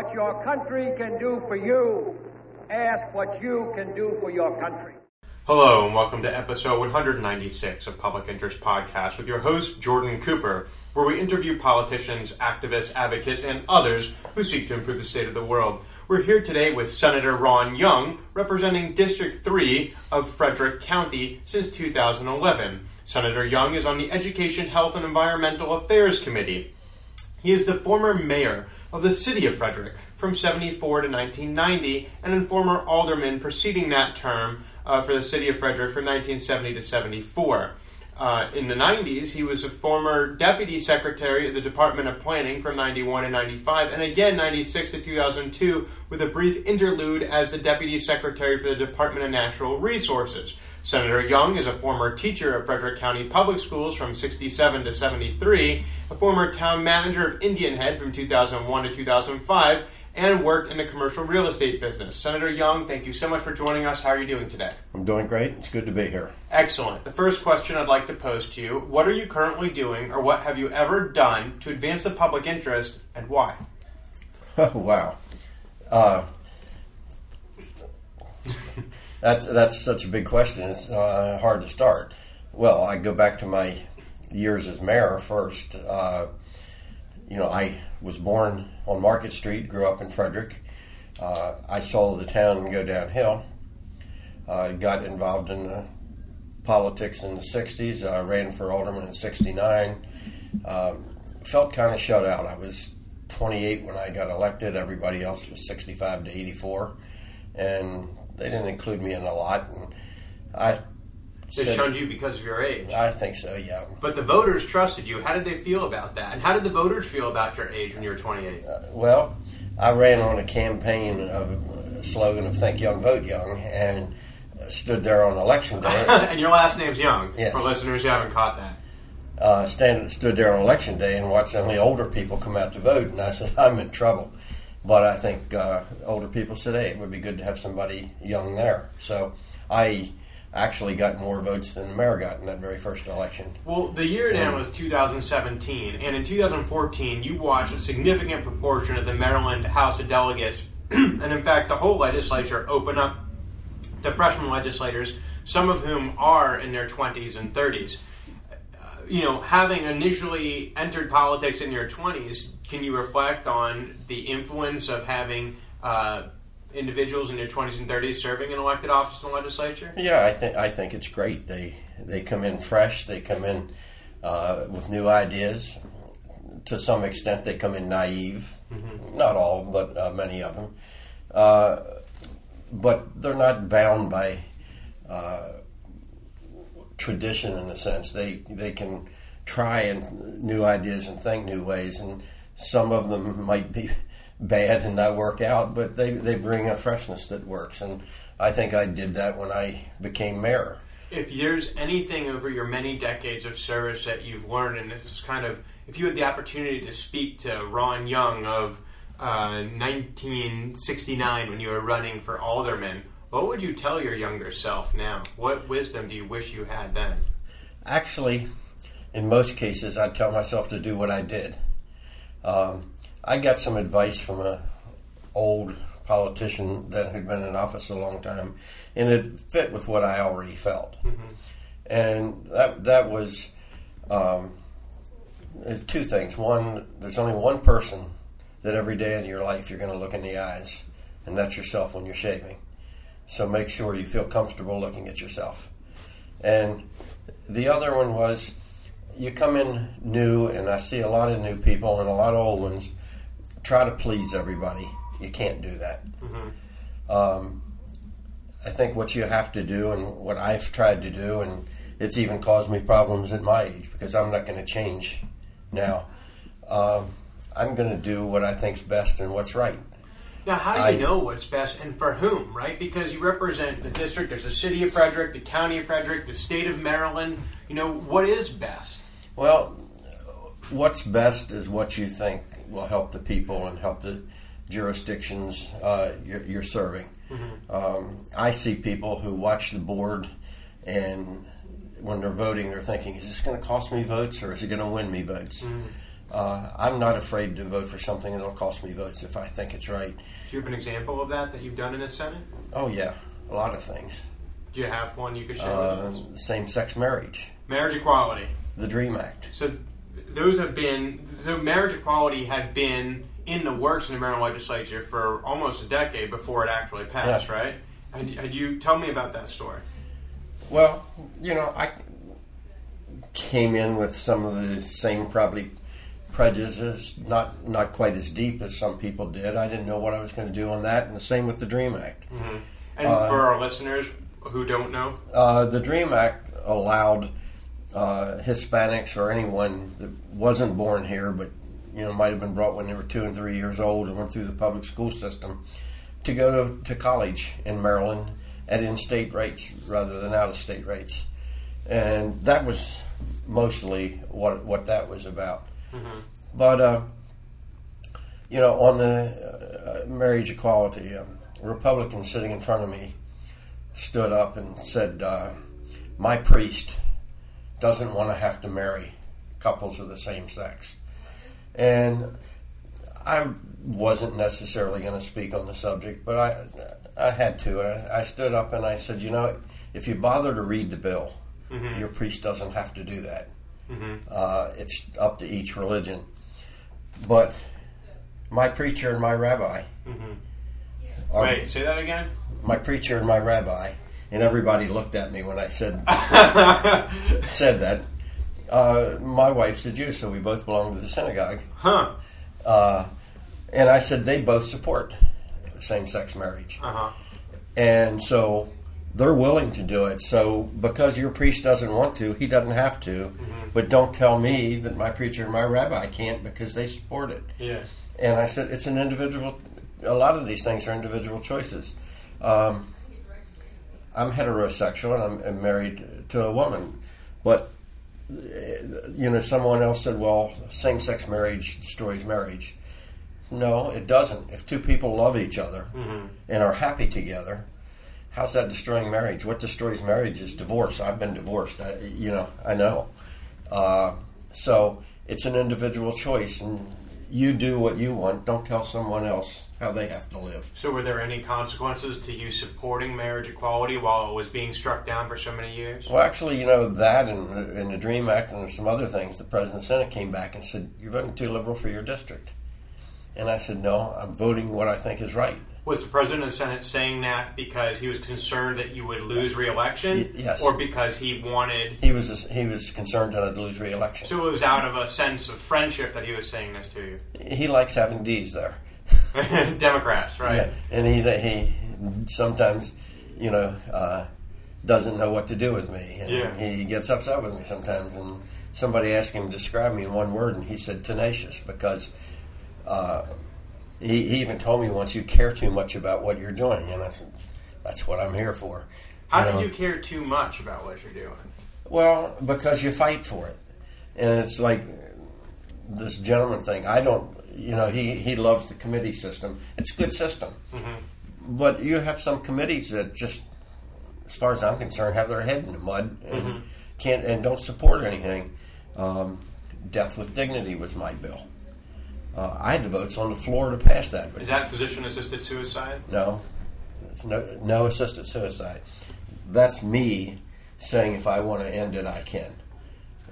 What your country can do for you. Ask what you can do for your country. Hello, and welcome to episode 196 of Public Interest Podcast with your host, Jordan Cooper, where we interview politicians, activists, advocates, and others who seek to improve the state of the world. We're here today with Senator Ron Young, representing District 3 of Frederick County since 2011. Senator Young is on the Education, Health, and Environmental Affairs Committee. He is the former mayor of the city of Frederick from 74 to 1990 and a former alderman preceding that term uh, for the city of Frederick from 1970 to 74. Uh, in the 90s, he was a former deputy secretary of the Department of Planning from 91 to 95, and again 96 to 2002, with a brief interlude as the deputy secretary for the Department of Natural Resources. Senator Young is a former teacher of Frederick County Public Schools from 67 to 73, a former town manager of Indian Head from 2001 to 2005, and worked in the commercial real estate business. Senator Young, thank you so much for joining us. How are you doing today? I'm doing great. It's good to be here. Excellent. The first question I'd like to pose to you What are you currently doing, or what have you ever done to advance the public interest, and why? Oh, wow. Uh, that's, that's such a big question. It's uh, hard to start. Well, I go back to my years as mayor first. Uh, you know, I was born on Market Street, grew up in Frederick. Uh, I saw the town go downhill. Uh, got involved in the politics in the 60s. I ran for alderman in 69. Um, felt kind of shut out. I was 28 when I got elected. Everybody else was 65 to 84. And they didn't include me in a lot. And I they said, shunned you because of your age. I think so, yeah. But the voters trusted you. How did they feel about that? And how did the voters feel about your age when you were 28? Uh, well, I ran on a campaign of a slogan of "Think Young, Vote Young," and stood there on election day. and your last name's Young. Yes. For listeners who haven't caught that. Uh, stand, stood there on election day and watched only older people come out to vote, and I said, "I'm in trouble." But I think uh, older people said, "Hey, it would be good to have somebody young there." So I actually got more votes than the mayor got in that very first election. Well, the year then was 2017, and in 2014, you watched a significant proportion of the Maryland House of Delegates, and in fact, the whole legislature open up the freshman legislators, some of whom are in their 20s and 30s. Uh, you know, having initially entered politics in your 20s, can you reflect on the influence of having uh, individuals in their 20s and 30s serving in elected office in the legislature? Yeah, I think I think it's great. They they come in fresh. They come in uh, with new ideas. To some extent, they come in naive. Mm-hmm. Not all, but uh, many of them. Uh, but they're not bound by uh, tradition in a sense. They they can try and new ideas and think new ways, and some of them might be bad and not work out, but they, they bring a freshness that works. And I think I did that when I became mayor. If there's anything over your many decades of service that you've learned, and it's kind of, if you had the opportunity to speak to Ron Young of uh, 1969 when you were running for alderman, what would you tell your younger self now? What wisdom do you wish you had then? Actually, in most cases, I'd tell myself to do what I did. Um, I got some advice from a old politician that had been in office a long time, and it fit with what I already felt. Mm-hmm. And that that was um, two things. One, there's only one person that every day in your life you're going to look in the eyes, and that's yourself when you're shaving. So make sure you feel comfortable looking at yourself. And the other one was you come in new, and I see a lot of new people and a lot of old ones try to please everybody. You can't do that. Mm-hmm. Um, I think what you have to do, and what I've tried to do, and it's even caused me problems at my age because I'm not going to change now. Um, I'm going to do what I think's best and what's right. Now, how do you I, know what's best and for whom, right? Because you represent the district, there's the city of Frederick, the county of Frederick, the state of Maryland. You know, what is best? Well, what's best is what you think will help the people and help the jurisdictions uh, you're, you're, serving. Mm-hmm. Um, I see people who watch the board and when they're voting, they're thinking, is this going to cost me votes or is it going to win me votes? Mm-hmm. Uh, I'm not afraid to vote for something that'll cost me votes if I think it's right. Do you have an example of that that you've done in the Senate? Oh yeah, a lot of things. Do you have one you could share Uh, same-sex marriage, Marriage equality. the Dream Act. So those have been so marriage equality had been in the works in the Maryland legislature for almost a decade before it actually passed, Yeah. right? Had, had you tell me about that story? Well, you know, I came in with some of the same probably prejudices, not not quite as deep as some people did. I didn't know what I was going to do on that, and the same with the Dream Act. And Uh, for our listeners who don't know, Uh, the Dream Act allowed uh, Hispanics or anyone that wasn't born here, but you know might have been brought when they were two and three years old and went through the public school system, to go to, to college in Maryland at in-state rates rather than out-of-state rates, and that was mostly what what that was about. But uh, you know, on the uh, marriage equality, a Republican sitting in front of me stood up and said, uh, "My priest doesn't want to have to marry couples of the same sex," and I wasn't necessarily going to speak on the subject, but I I had to. I, I stood up and I said, "You know, if you bother to read the bill, mm-hmm. your priest doesn't have to do that. Mm-hmm. Uh, it's up to each religion." But my preacher and my rabbi. Mm-hmm. are- wait, say that again. my preacher and my rabbi, and everybody looked at me when I said said that. Uh, my wife's a Jew, so we both belong to the synagogue, Huh? uh, and I said they both support same-sex marriage, Uh huh. and so they're willing to do it. So because your priest doesn't want to, he doesn't have to. But don't tell me that my preacher and my rabbi can't because they support it. Yeah. And I said, it's an individual. A lot of these things are individual choices. Um, I'm heterosexual and I'm, I'm married to a woman, but you know, someone else said, "Well, same-sex marriage destroys marriage." No, it doesn't. If two people love each other and are happy together, how's that destroying marriage? What destroys marriage is divorce. I've been divorced. I, you know, I know. Uh, so it's an individual choice, and you do what you want. Don't tell someone else how they have to live. So, were there any consequences to you supporting marriage equality while it was being struck down for so many years? Well, actually, you know that, and, and the Dream Act, and some other things. The President and Senate came back and said, "You're voting too liberal for your district," and I said, "No, I'm voting what I think is right." Was the president of the Senate saying that because he was concerned that you would lose re-election, Y- yes. or because he wanted? He was he was concerned that I'd lose re-election. So it was out of a sense of friendship that he was saying this to you. He likes having D's there. Democrats, right? Yeah, and he's a, he sometimes, you know, uh, doesn't know what to do with me, and Yeah. he gets upset with me sometimes. And somebody asked him to describe me in one word, and he said tenacious because uh, he, he even told me once, "You care too much about what you're doing," and I said, "That's what I'm here for." How know? did you care too much about what you're doing? Well, because you fight for it, and it's like this gentleman thing. I don't, you know, he he loves the committee system. It's a good system, but you have some committees that just, as far as I'm concerned, have their head in the mud and can't and don't support anything. Um, Death with dignity was my bill. Uh, I had the votes on the floor to pass that, but Is that physician-assisted suicide? no, it's no no assisted suicide. That's me saying if I want to end it, I can.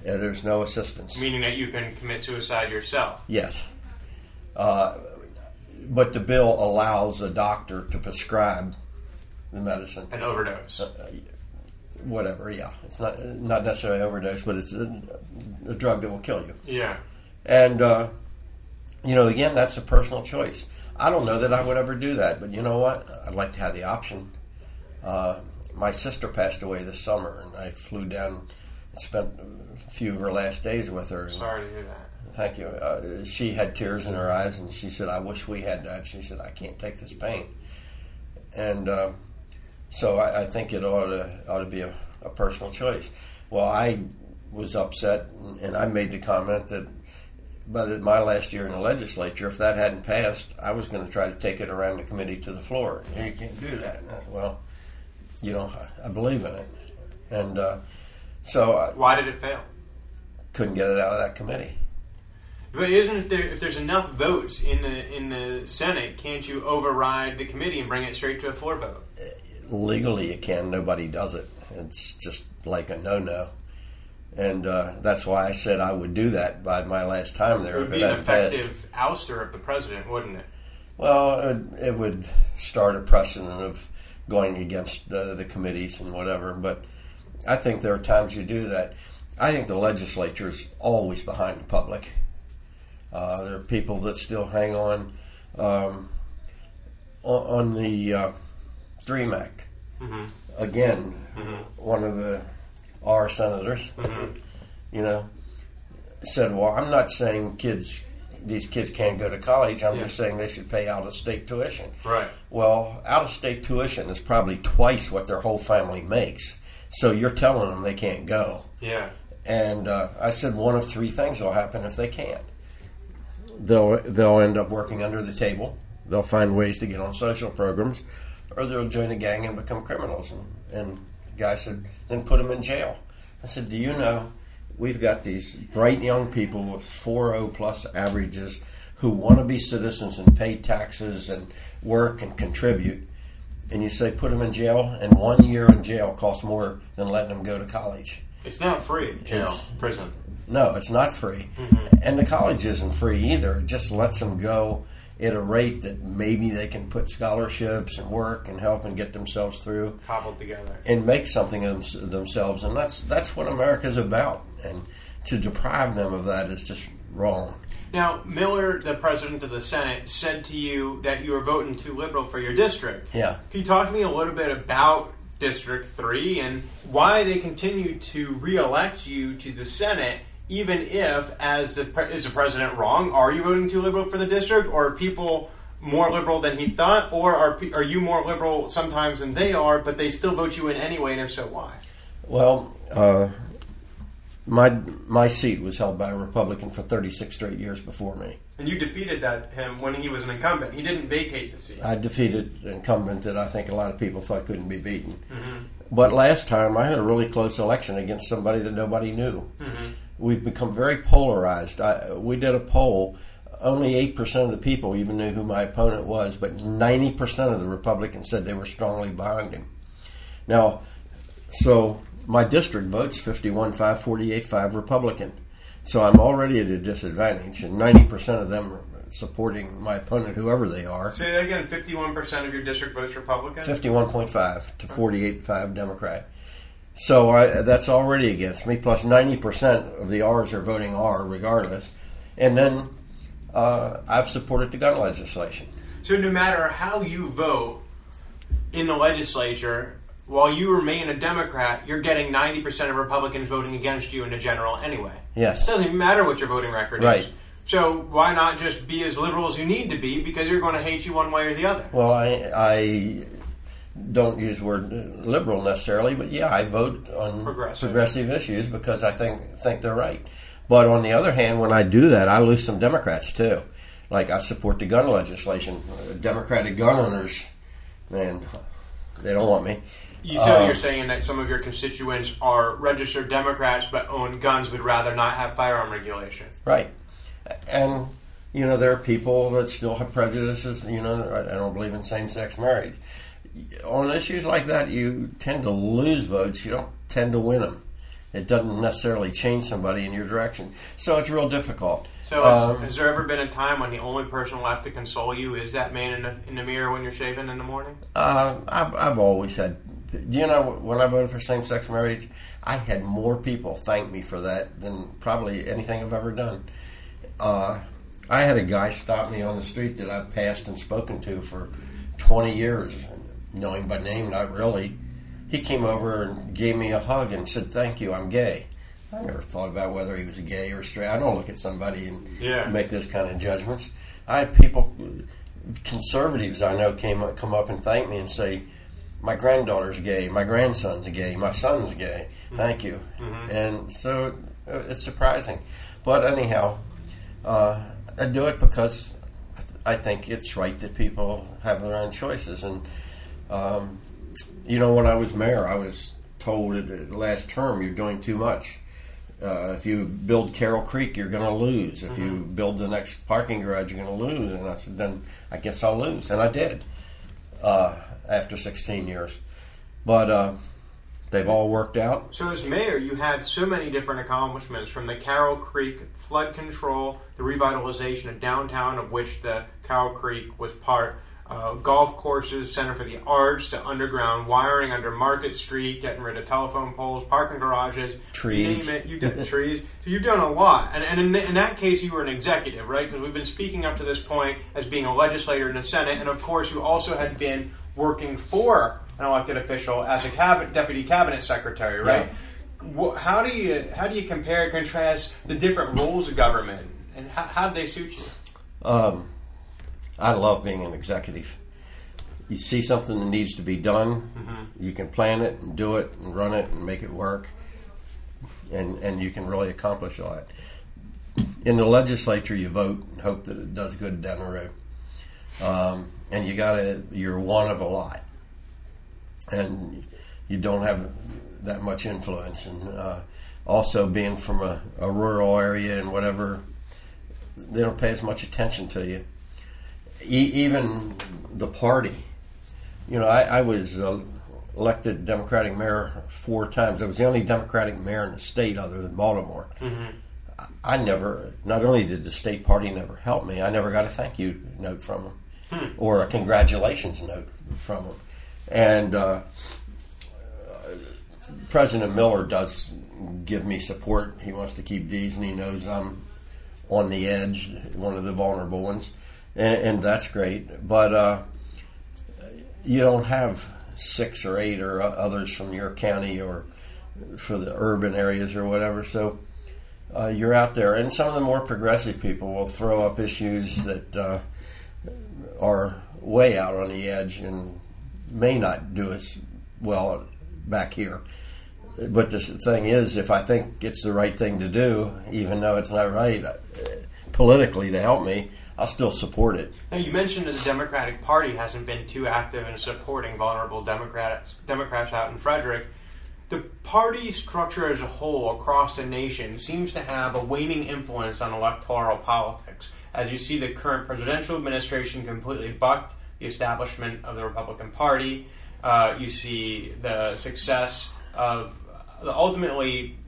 Yeah, there's no assistance. Meaning that you can commit suicide yourself. Yes. Uh, but the bill allows a doctor to prescribe the medicine. An overdose. Whatever, yeah. It's not not necessarily overdose, but it's a, a drug that will kill you. Yeah. And, uh, you know, again, that's a personal choice. I don't know that I would ever do that, but you know what? I'd like to have the option. Uh, my sister passed away this summer, and I flew down and spent a few of her last days with her. Sorry to hear that. Thank you. Uh, she had tears in her eyes, and she said, "I wish we had that." She said, "I can't take this pain," and uh, so I, I think it ought to ought to be a, a personal choice. Well, I was upset, and, and I made the comment that the, my last year in the legislature, if that hadn't passed, I was going to try to take it around the committee to the floor. And you can't do that. And I said, well, you know, I, I believe in it, and uh, so I Why did it fail? couldn't get it out of that committee. But isn't there if there's enough votes in the in the Senate, can't you override the committee and bring it straight to a floor vote? Legally, you can. Nobody does it. It's just like a no-no, and uh, that's why I said I would do that by my last time there. It would be an had passed. effective ouster of the president, wouldn't it? Well, it, it would start a precedent of going against uh, the committees and whatever. But I think there are times you do that. I think the legislature is always behind the public. Uh, there are people that still hang on um, on, on the uh, Dream Act. Again, one of the our senators, you know, said, "Well, I'm not saying kids, these kids can't go to college. I'm Yeah. just saying they should pay out of state tuition." Right. Well, out of state tuition is probably twice what their whole family makes. So you're telling them they can't go. Yeah. And uh, I said one of three things will happen if they can't. They'll they'll end up working under the table. They'll find ways to get on social programs, or they'll join a gang and become criminals. And, and guy said, then put them in jail. I said, do you know we've got these bright young people with 4.0 plus averages who want to be citizens and pay taxes and work and contribute. And you say put them in jail, and one year in jail costs more than letting them go to college. It's not free, jail, It's- prison. No, it's not free. Mm-hmm. And the college isn't free either. It just lets them go at a rate that maybe they can put scholarships and work and help and get themselves through Cobbled together. and make something of them- themselves. And that's that's what America's about. And to deprive them of that is just wrong. Now, Miller, the president of the Senate, said to you that you were voting too liberal for your district. Yeah. Can you talk to me a little bit about District 3 and why they continue to reelect you to the Senate, even if, as the pre- is the president wrong? Are you voting too liberal for the district, or are people more liberal than he thought, or are, pe- are you more liberal sometimes than they are, but they still vote you in anyway, and if so, why? Well, uh, my my seat was held by a Republican for 36 straight years before me. And you defeated that him when he was an incumbent. He didn't vacate the seat. I defeated an incumbent that I think a lot of people thought couldn't be beaten. But last time I had a really close election against somebody that nobody knew. We've become very polarized. I, we did a poll. Only 8% of the people even knew who my opponent was, but 90% of the Republicans said they were strongly behind him. Now, so my district votes 51 5, 48 5 Republican. So I'm already at a disadvantage, and 90% of them are supporting my opponent, whoever they are. Say that again. Fifty-one percent of your district votes Republican. 51.5 to 48.5 Democrat. So I, that's already against me. Plus 90% of the R's are voting R regardless. And then uh, I've supported the gun legislation. So no matter how you vote in the legislature, while you remain a Democrat, you're getting ninety percent of Republicans voting against you in the general anyway. Yes. It doesn't even matter what your voting record is. Right. So why not just be as liberal as you need to be because you're going to hate you one way or the other? Well, I, I don't use word liberal necessarily, but yeah, I vote on Progressive. issues because I think think they're right. But on the other hand, when I do that, I lose some Democrats too. Like I support the gun legislation. Democratic gun owners, man, they don't want me. You so Uh, you're saying that some of your constituents are registered Democrats but own guns, would rather not have firearm regulation. Right. And, you know, there are people that still have prejudices. You know, I I don't believe in same sex marriage. On issues like that, you tend to lose votes. You don't tend to win them. It doesn't necessarily change somebody in your direction. So it's real difficult. So has, Um, has there ever been a time when the only person left to console you is that man in the, in the mirror when you're shaving in the morning? Uh, I've, I've always had. Do you know when I voted for same sex marriage, I had more people thank me for that than probably anything I've ever done. Uh, I had a guy stop me on the street that I've passed and spoken to for 20 years, knowing by name, not really. He came over and gave me a hug and said, Thank you, I'm gay. I never thought about whether he was gay or straight. I don't look at somebody and Yeah. make those kind of judgments. I had people, conservatives I know, came up, come up and thank me and say, "My granddaughter's gay, my grandson's gay, my son's gay. Thank you." And so uh, it's surprising, but anyhow, uh, I do it because I th- I think it's right that people have their own choices. And um, you know, when I was mayor, I was told at the last term, "You're doing too much." Uh, if you build Carroll Creek, you're going to lose. If you Mm-hmm. build the next parking garage, you're going to lose. And I said, then I guess I'll lose. And I did uh, after 16 years. But uh, they've all worked out. So, as mayor, you had so many different accomplishments from the Carroll Creek flood control, the revitalization of downtown, of which the Carroll Creek was part, uh, golf courses, Center for the Arts, to underground wiring under Market Street, getting rid of telephone poles, parking garages, Trees. You name it, you did trees. So you've done a lot, and, and in, in that case, you were an executive, right? Because we've been speaking up to this point as being a legislator in the Senate, and of course, you also had been working for an elected official as a cabinet, deputy cabinet secretary, right? Wh- How do you how do you compare and contrast the different roles of government, and how how do they suit you? Um, I love being an executive. You see something that needs to be done, you can plan it and do it and run it and make it work, and and you can really accomplish a lot. In the legislature, you vote and hope that it does good down the road, um, and you gotta you're one of a lot, and you don't have that much influence, and uh, also being from a, a rural area and whatever, they don't pay as much attention to you e- even the party. You know, I, I was uh, elected Democratic mayor four times. I was the only Democratic mayor in the state other than Baltimore. I- I never, not only did the state party never help me, I never got a thank you note from them or a congratulations note from them. And uh, President Miller does give me support. He wants to keep these, and he knows I'm on the edge, one of the vulnerable ones, and, and that's great. But uh, you don't have six or eight or others from your county or for the urban areas or whatever. So uh, you're out there, and some of the more progressive people will throw up issues that uh, are way out on the edge and may not do us well back here. But the thing is, if I think it's the right thing to do, even though it's not right uh, politically to help me, I'll still support it. Now, you mentioned that the Democratic Party hasn't been too active in supporting vulnerable Democrats Democrats out in Frederick. The party structure as a whole across the nation seems to have a waning influence on electoral politics. As you see, the current presidential administration completely bucked the establishment of the Republican Party. Uh, you see the success of the ultimately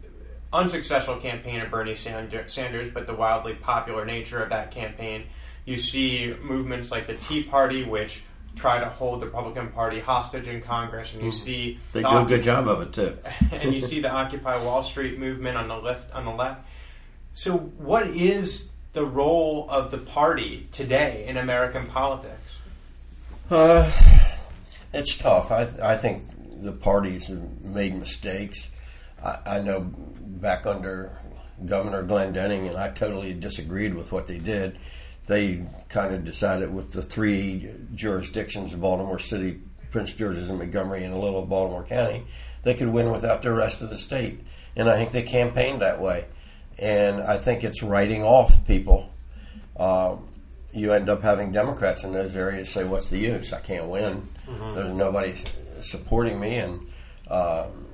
unsuccessful campaign of Bernie Sanders, but the wildly popular nature of that campaign. You see movements like the Tea Party, which try to hold the Republican Party hostage in Congress, and you see Mm-hmm. They the do a good job of it too. and you see the Occupy Wall Street movement on the left. On the left. So, what is the role of the party today in American politics? Uh, it's tough. I I think the parties have made mistakes. I, I know back under Governor Glendening, and I totally disagreed with what they did. They kind of decided with the three jurisdictions of Baltimore City, Prince George's, and Montgomery, and a little of Baltimore County, they could win without the rest of the state. And I think they campaigned that way. And I think it's writing off people. Um, you end up having Democrats in those areas say, "What's the use? I can't win. There's nobody supporting me." And um,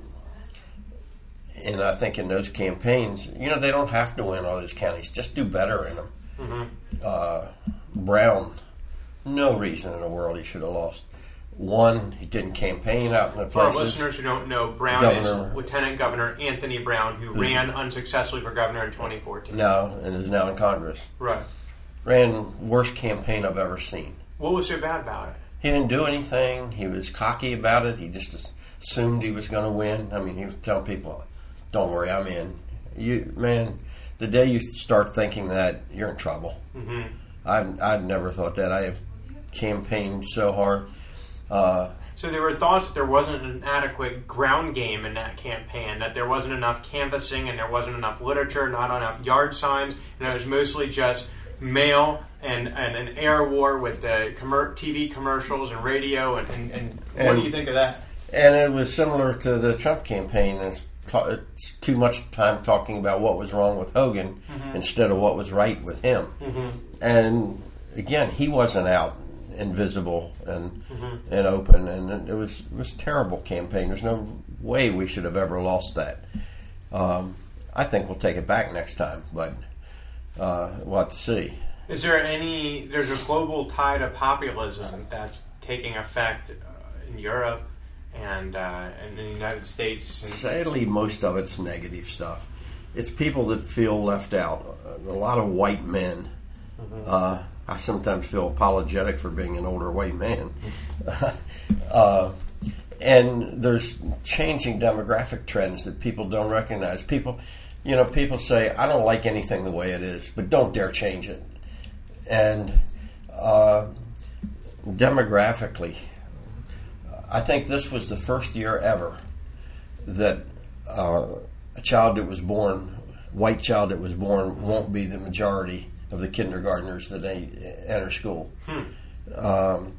and I think in those campaigns, you know, they don't have to win all those counties. Just do better in them. Uh, Brown, no reason in the world he should have lost. One, he didn't campaign out in the For our listeners who don't know, Brown Governor- is Lieutenant Governor Anthony Brown, who ran unsuccessfully for governor in 2014. No, and is now in Congress. Right. Ran worst campaign I've ever seen. What was so bad about it? He didn't do anything. He was cocky about it. He just assumed he was going to win. I mean, he was telling people, "Don't worry, I'm in." You man, the day you start thinking that, you're in trouble. hmm I've I've never thought that. I have campaigned so hard. Uh, So there were thoughts that there wasn't an adequate ground game in that campaign, that there wasn't enough canvassing and there wasn't enough literature, not enough yard signs, and it was mostly just mail and, and an air war with the commer- TV commercials and radio. And, and, and what And- do you think of that? and it was similar to the Trump campaign. It's, ta- too much time talking about what was wrong with Hogan instead of what was right with him. And again, he wasn't out invisible and and open, and it was it was a terrible campaign. There's no way we should have ever lost that. Um, I think we'll take it back next time, but uh, we'll have to see. Is there any? There's a global tide of populism that's taking effect in Europe and uh, and in the United States. Sadly, most of it's negative stuff. It's people that feel left out. A lot of white men. Uh, I sometimes feel apologetic for being an older white man. uh, and there's changing demographic trends that people don't recognize. People, you know, people say, "I don't like anything the way it is," but don't dare change it. And uh, demographically, I think this was the first year ever that uh, a child that was born, white child that was born, won't be the majority of the kindergartners that they enter school. Um,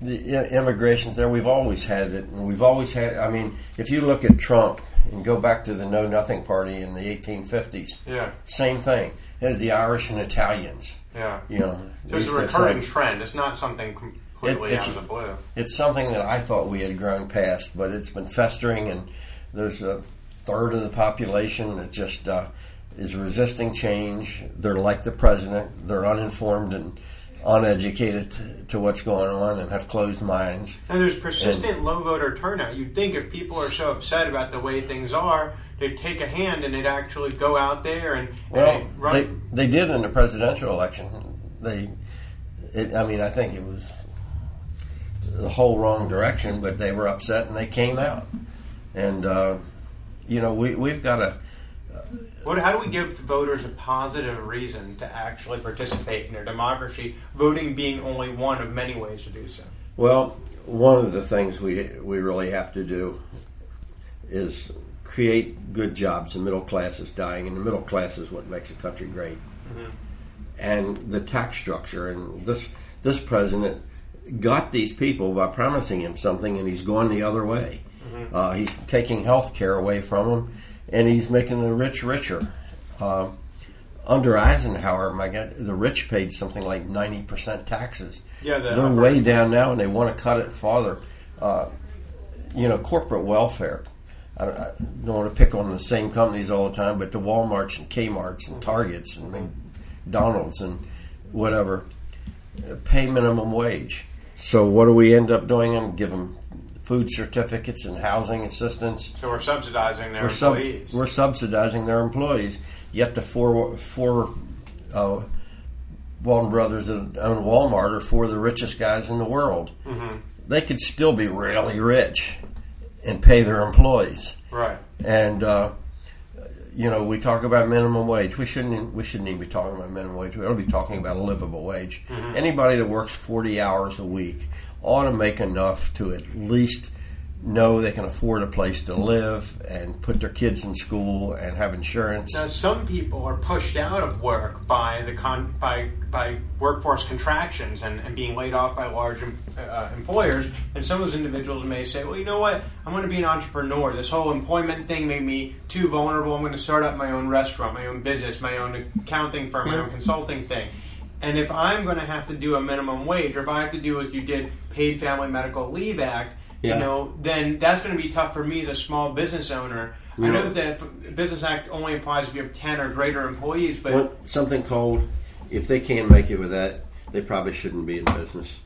the immigration's there. We've always had it, and we've always had. I mean, if you look at Trump and go back to the Know Nothing Party in the 1850s, yeah, same thing. There's the Irish and Italians. yeah. You know, So it's a recurring trend. It's not something completely it's- out of the blue. it's something that I thought we had grown past, but it's been festering, and there's a third of the population that just uh, is resisting change. They're like the president; they're uninformed and uneducated to, to what's going on, and have closed minds. And there's persistent low voter turnout. You'd think if people are so upset about the way things are, they'd take a hand and they'd actually go out there and, and Well, they'd run. they they did in the presidential election. They, it, I mean, I think it was the whole wrong direction, but they were upset and they came out. And uh, you know, we we've got to. What, how do we give voters a positive reason to actually participate in their democracy? Voting being only one of many ways to do so. Well, one of the things we we really have to do is create good jobs. The middle class is dying, and the middle class is what makes a country great. And the tax structure, and this this president got these people by promising him something, and he's gone the other way. Uh, he's taking health care away from them, and he's making the rich richer. Uh, under Eisenhower, my God, the rich paid something like ninety percent taxes. Yeah, the they're upper- way down now, and they want to cut it farther. Uh, you know, corporate welfare. I, I don't want to pick on the same companies all the time, but the WalMarts and Kmart's and Targets and McDonald's and whatever uh, pay minimum wage. So what do we end up doing? And give them food certificates and housing assistance. So we're subsidizing their We're, sub- employees. we're subsidizing their employees. Yet the four four uh, Walton brothers that own Walmart are four of the richest guys in the world. Mm-hmm. They could still be really rich and pay their employees. right. And uh, you know, we talk about minimum wage. We shouldn't. We shouldn't even be talking about minimum wage. We ought to be talking about a livable wage. Mm-hmm. Anybody that works forty hours a week ought to make enough to at least know they can afford a place to live and put their kids in school and have insurance. Now, some people are pushed out of work by the con- by by workforce contractions and, and being laid off by large em- uh, employers. And some of those individuals may say, "Well, you know what? I'm going to be an entrepreneur. This whole employment thing made me too vulnerable. I'm going to start up my own restaurant, my own business, my own accounting firm, my own consulting thing." And if I'm going to have to do a minimum wage, or if I have to do what you did, paid Family Medical Leave Act, Yeah. you know, then that's going to be tough for me as a small business owner. I know that Business Act only applies if you have 10 or greater employees, but What, something called, if they can't make it with that, they probably shouldn't be in business.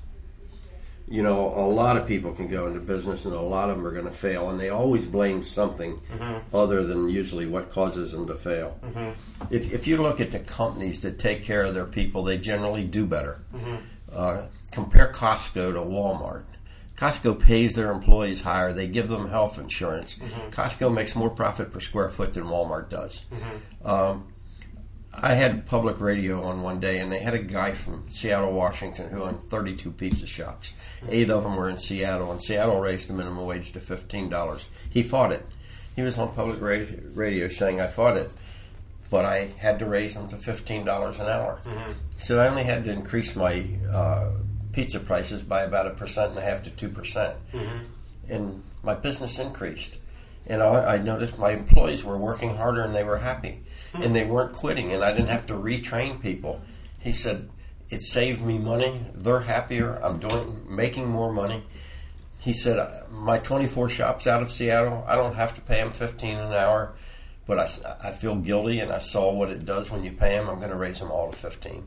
You know, a lot of people can go into business and a lot of them are going to fail, and they always blame something mm-hmm. other than usually what causes them to fail. Mm-hmm. If, if you look at the companies that take care of their people, they generally do better. Mm-hmm. Uh, compare Costco to Walmart. Costco pays their employees higher. They give them health insurance. Costco makes more profit per square foot than Walmart does. Um, I had public radio on one day, and they had a guy from Seattle, Washington, who owned 32 pizza shops. Eight of them were in Seattle, and Seattle raised the minimum wage to $15. He fought it. He was on public ra- radio saying, I fought it, but I had to raise them to $15 an hour. So I only had to increase my uh, pizza prices by about a percent and a half to 2%. percent mm-hmm. And my business increased. And I, I noticed my employees were working harder and they were happy. Hmm. And they weren't quitting, and I didn't have to retrain people. He said, It saved me money. They're happier. I'm doing making more money. He said, My 24 shops out of Seattle, I don't have to pay them 15 an hour. but I, I feel guilty, and I saw what it does when you pay them. I'm going to raise them all to 15.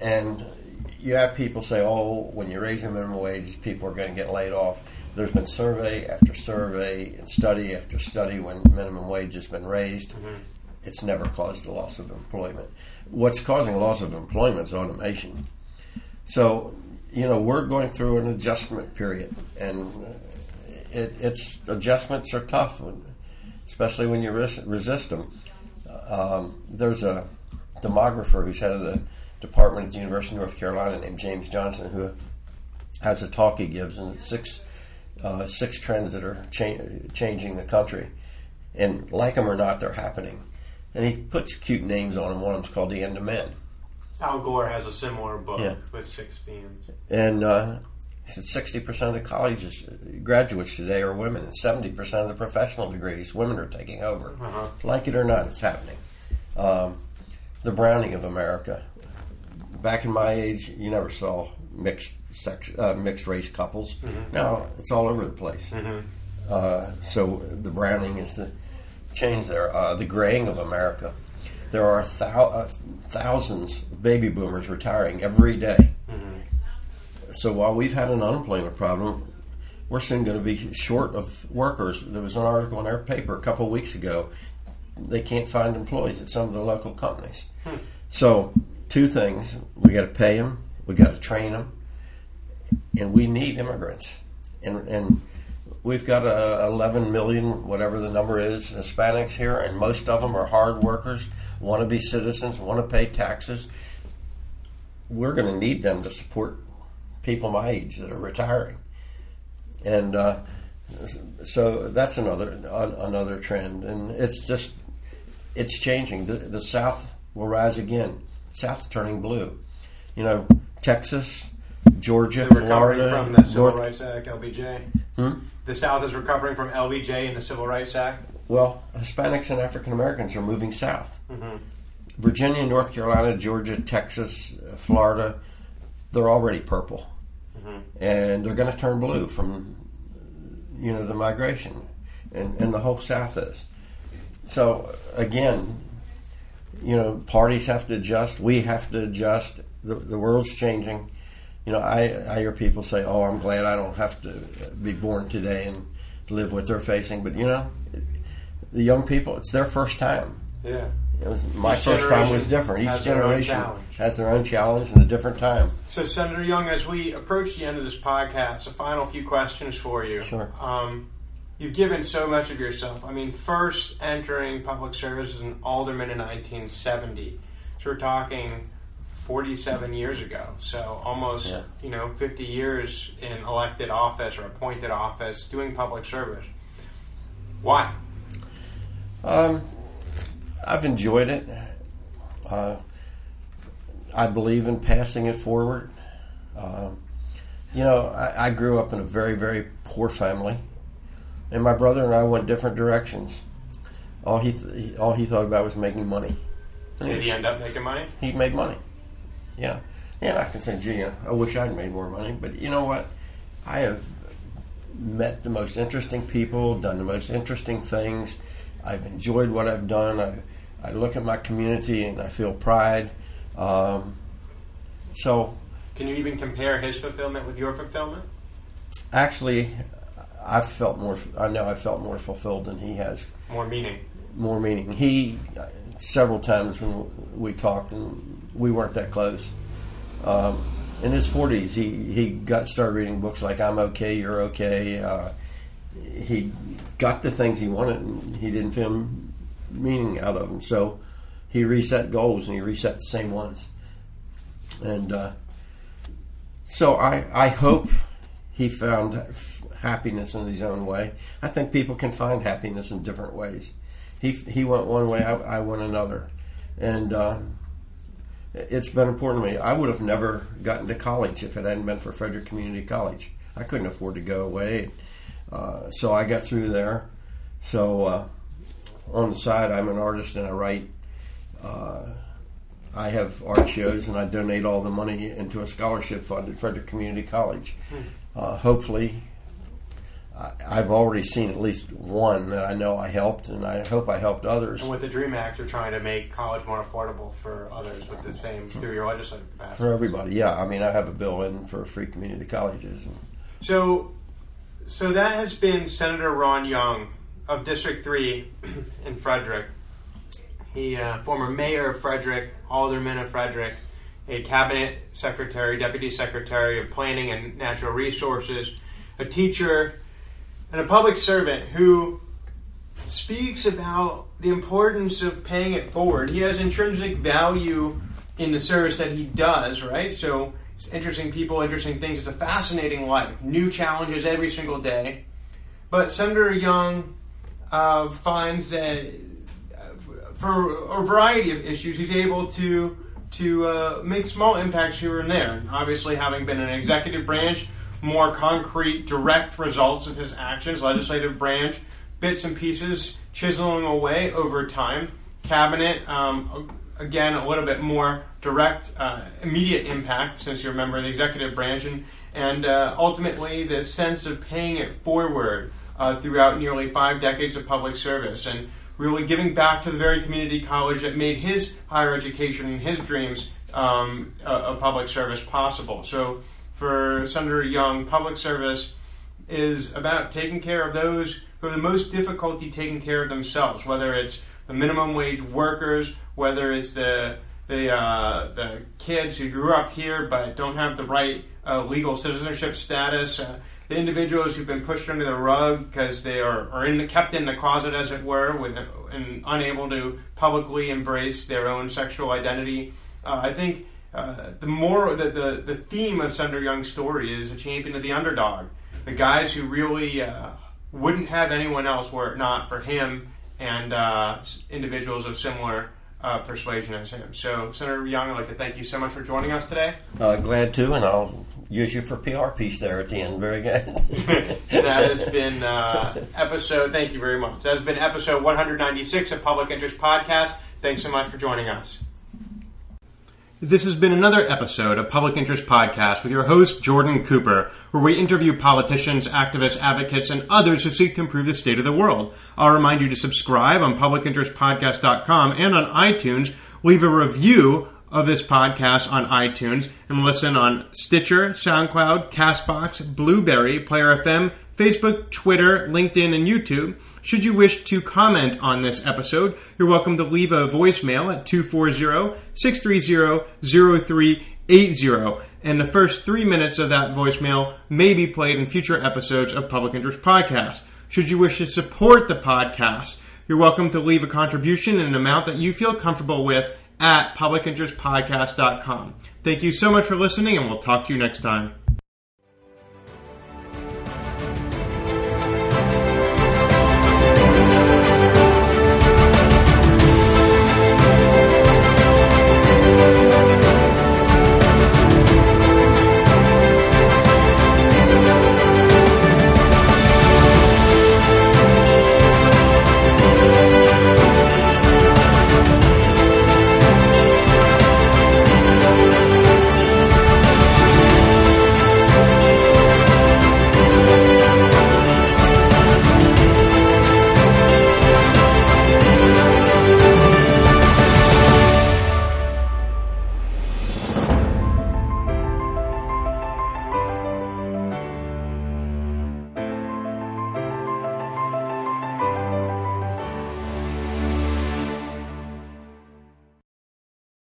And you have people say, "Oh, when you raise the minimum wage, people are going to get laid off." There's been survey after survey and study after study when minimum wage has been raised. Mm-hmm. It's never caused a loss of employment. What's causing loss of employment is automation. So, you know, we're going through an adjustment period, and it, it's adjustments are tough, especially when you res- resist them. Um, there's a demographer who's head of the department at the University of North Carolina named James Johnson who has a talk he gives, and six uh, six trends that are cha- changing the country, and like them or not, they're happening. And he puts cute names on them. One of them's called "The End of Men." Al Gore has a similar book yeah. with six themes. And uh, he said sixty percent of the colleges graduates today are women, and seventy percent of the professional degrees women are taking over. Uh-huh. Like it or not, it's happening. Um, the browning of America. Back in my age, you never saw mixed sex, uh, mixed race couples. Mm-hmm. Now it's all over the place. Mm-hmm. Uh, so the browning is the change there. Uh, the graying of America. There are thou- uh, thousands of baby boomers retiring every day. Mm-hmm. So while we've had an unemployment problem, we're soon going to be short of workers. There was an article in our paper a couple of weeks ago. They can't find employees at some of the local companies. Hmm. So, two things: we got to pay them, we got to train them, and we need immigrants. And, and we've got uh, 11 million, whatever the number is, Hispanics here, and most of them are hard workers, want to be citizens, want to pay taxes. We're going to need them to support people my age that are retiring, and uh, so that's another another trend, and it's just it's changing. The, the South will rise again. South's turning blue. You know, Texas, Georgia, They're Florida, from the Civil North... Rights Act, LBJ. Hmm? The South is recovering from LBJ and the Civil Rights Act. Well, Hispanics and African Americans are moving south. Mm-hmm. Virginia, North Carolina, Georgia, Texas, Florida, they're already purple, mm-hmm. and they're going to turn blue from you know the migration, and, and the whole South is. So again, you know, parties have to adjust. We have to adjust. The, the world's changing you know, I, I hear people say, "Oh, I'm glad I don't have to be born today and live what they're facing." But you know, the young people, it's their first time. Yeah. It was, my Each first time was different. Each generation their has their own challenge and a different time. So, Senator Young, as we approach the end of this podcast, a final few questions for you. Sure. Um, you've given so much of yourself. I mean, first entering public service as an alderman in 1970. So we're talking 47 years ago. So almost, yeah. you know, 50 years in elected office or appointed office doing public service. Why? Um, I've enjoyed it. Uh, I believe in passing it forward. Um, you know, I, I, grew up in a very, very poor family, and my brother and I went different directions. All he th- all he thought about was making money. Did he end up making money? He made money. Yeah. Yeah, I can say, gee, I wish I'd made more money. But you know what? I have met the most interesting people, done the most interesting things. I've enjoyed what I've done. I, I look at my community and I feel pride. Um, so. Can you even compare his fulfillment with your fulfillment? Actually, I've felt more. I know I felt more fulfilled than he has. More meaning. More meaning. He several times when we talked, and we weren't that close. Um, in his 40s, he, he got started reading books like I'm Okay, You're Okay. Uh, he got the things he wanted, and he didn't feel meaning out of them. So he reset goals, and he reset the same ones. And uh, so I, I hope he found happiness in his own way. I think people can find happiness in different ways he he went one way, I, I went another, and uh, it's been important to me. I would have never gotten to college if it hadn't been for Frederick Community College. I couldn't afford to go away, uh, so I got through there. So uh, on the side, I'm an artist and I write. Uh, I have art shows and I donate all the money into a scholarship fund at Frederick Community College. Hmm. Uh, hopefully, I've already seen at least one that I know I helped, and I hope I helped others. And with the Dream Act, you're trying to make college more affordable for others with the same through your legislative capacity. For everybody, yeah. I mean, I have a bill in for free community colleges. So, so that has been Senator Ron Young of District Three in Frederick. He, uh, former mayor of Frederick, alderman of Frederick, a cabinet secretary, deputy secretary of planning and natural resources, a teacher, and a public servant who speaks about the importance of paying it forward. He has intrinsic value in the service that he does, right? So it's interesting people, interesting things. It's a fascinating life, new challenges every single day. But Senator Young uh, finds that uh, for a variety of issues, he's able to to uh, make small impacts here and there. Obviously, having been in an executive branch, more concrete, direct results of his actions. Legislative branch, bits and pieces chiseling away over time. Cabinet, um, again, a little bit more direct, uh, immediate impact since you're a member of the executive branch, and, and uh, ultimately the sense of paying it forward uh, throughout nearly five decades of public service and really giving back to the very community college that made his higher education and his dreams um, of public service possible. So, for Senator Young, public service is about taking care of those who have the most difficulty taking care of themselves, whether it's the minimum wage workers, whether it's the the uh, the kids who grew up here but don't have the right uh, legal citizenship status. Uh, the individuals who've been pushed under the rug because they are, are in the, kept in the closet, as it were, with, and unable to publicly embrace their own sexual identity. Uh, I think uh, the more the, the, the theme of Senator Young's story is a champion of the underdog, the guys who really uh, wouldn't have anyone else were it not for him and uh, individuals of similar uh, persuasion as him. So, Senator Young, I'd like to thank you so much for joining us today. Uh, glad to, and I'll use you for PR piece there at the end. Very good. that has been uh, episode. Thank you very much. That has been episode 196 of Public Interest Podcast. Thanks so much for joining us. This has been another episode of Public Interest Podcast with your host, Jordan Cooper, where we interview politicians, activists, advocates, and others who seek to improve the state of the world. I'll remind you to subscribe on publicinterestpodcast.com and on iTunes. Leave a review of this podcast on iTunes and listen on Stitcher, SoundCloud, Castbox, Blubrry, Player FM, Facebook, Twitter, LinkedIn, and YouTube. Should you wish to comment on this episode, you're welcome to leave a voicemail at 240 630 0380. And the first three minutes of that voicemail may be played in future episodes of Public Interest Podcast. Should you wish to support the podcast, you're welcome to leave a contribution in an amount that you feel comfortable with at publicinterestpodcast.com. Thank you so much for listening, and we'll talk to you next time.